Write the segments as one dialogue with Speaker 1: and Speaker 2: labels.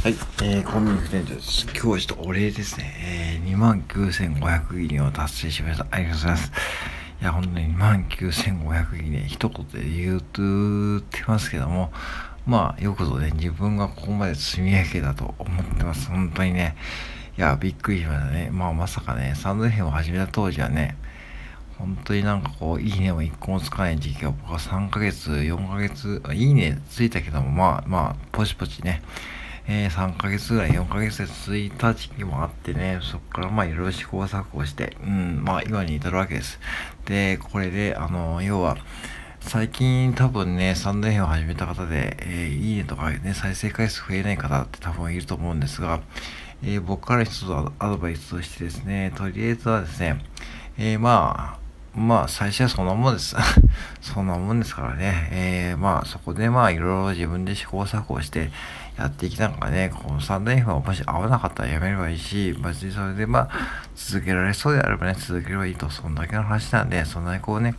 Speaker 1: はい、えー、コンビニフレンドです。今日はちょっとお礼ですね。えー、29,500いいねを達成しました。ありがとうございます。いや、本当に29,500いいね、一言で言うとってますけども、まあ、よくぞね、自分がここまで積み上げたと思ってます。本当にね。いや、びっくりしましたね。まあ、まさかね、サンドヘを始めた当時はね、本当になんかこう、いいねも一個もつかない時期が僕は3ヶ月、4ヶ月、いいねついたけども、まあまあ、ポチポチね、えー、3ヶ月ぐらい、4ヶ月で続いた時期もあってね、そこからまあいろいろ試行錯誤して、うん、まあ今に至るわけです。で、これで、あの、要は、最近多分ね、サンド編を始めた方で、えー、いいねとかね、再生回数増えない方って多分いると思うんですが、えー、僕から一つアドバイスとしてですね、とりあえずはですね、えー、まあ、まあ、最初はそんなもんです。そんなもんですからね。えー、まあ、そこでまあ、いろいろ自分で試行錯誤してやっていきながらね、この3年間もし合わなかったらやめればいいし、別にそれでまあ、続けられそうであればね、続ければいいと、そんだけの話なんで、そんなにこうね、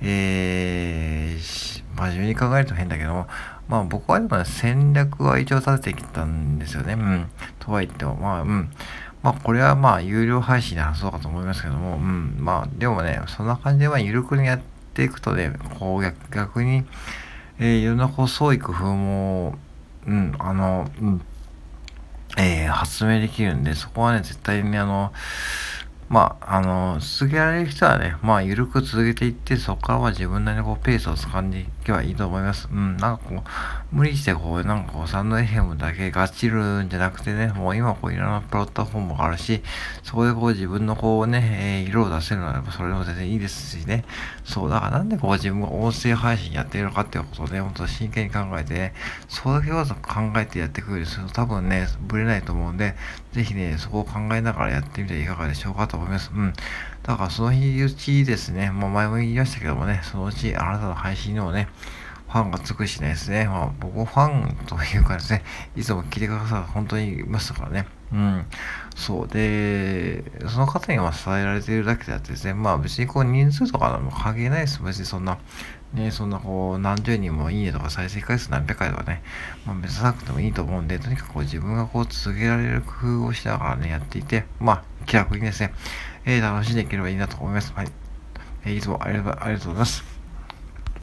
Speaker 1: えー、真面目に考えると変だけども、まあ僕はでもね、戦略は一応立ててきたんですよね。うん。とは言っても、まあ、うん。まあ、これはまあ、有料配信で話そうかと思いますけども、うん、まあ、でもね、そんな感じで、まあ、ゆるくにやっていくとね、こう逆、逆に、えー、いろんなこう、創意工夫も、うん、あの、うん、えー、発明できるんで、そこはね、絶対にあの、まあ、あの、続けられる人はね、まあ、ゆるく続けていって、そこからは自分なりにこう、ペースを掴んでいけばいいと思います。うん、なんかこう、無理してこう、なんかこう、サンド FM だけガチるんじゃなくてね、もう今こう、いろんなプラットフォームがあるし、そこでこう、自分のこうね、えー、色を出せるならば、それでも全然いいですしね。そう、だからなんでこう、自分が音声配信やっているのかっていうことをね、本当真剣に考えて、ね、それだけは考えてやってくれると多分ね、ぶれないと思うんで、ぜひね、そこを考えながらやってみてはいかがでしょうかと思います。うん。だからその日うちですね、もう前も言いましたけどもね、そのうちあなたの配信にもね、ファンがつくしねですね、まあ、僕ファンというかですね、いつも聞いてくださる本当にいましたからね。うん。そう。で、その方には支えられているだけであってですね、まあ別にこう人数とかも関係ないです。別にそんな、ね、そんなこう何十人もいいねとか再生回数何百回とかね、まあ目指さなくてもいいと思うんで、とにかくこう自分がこう続けられる工夫をしながらね、やっていて、まあ気楽にですね、えー、楽しんでいければいいなと思います。はい。えー、いつもありがとうございます。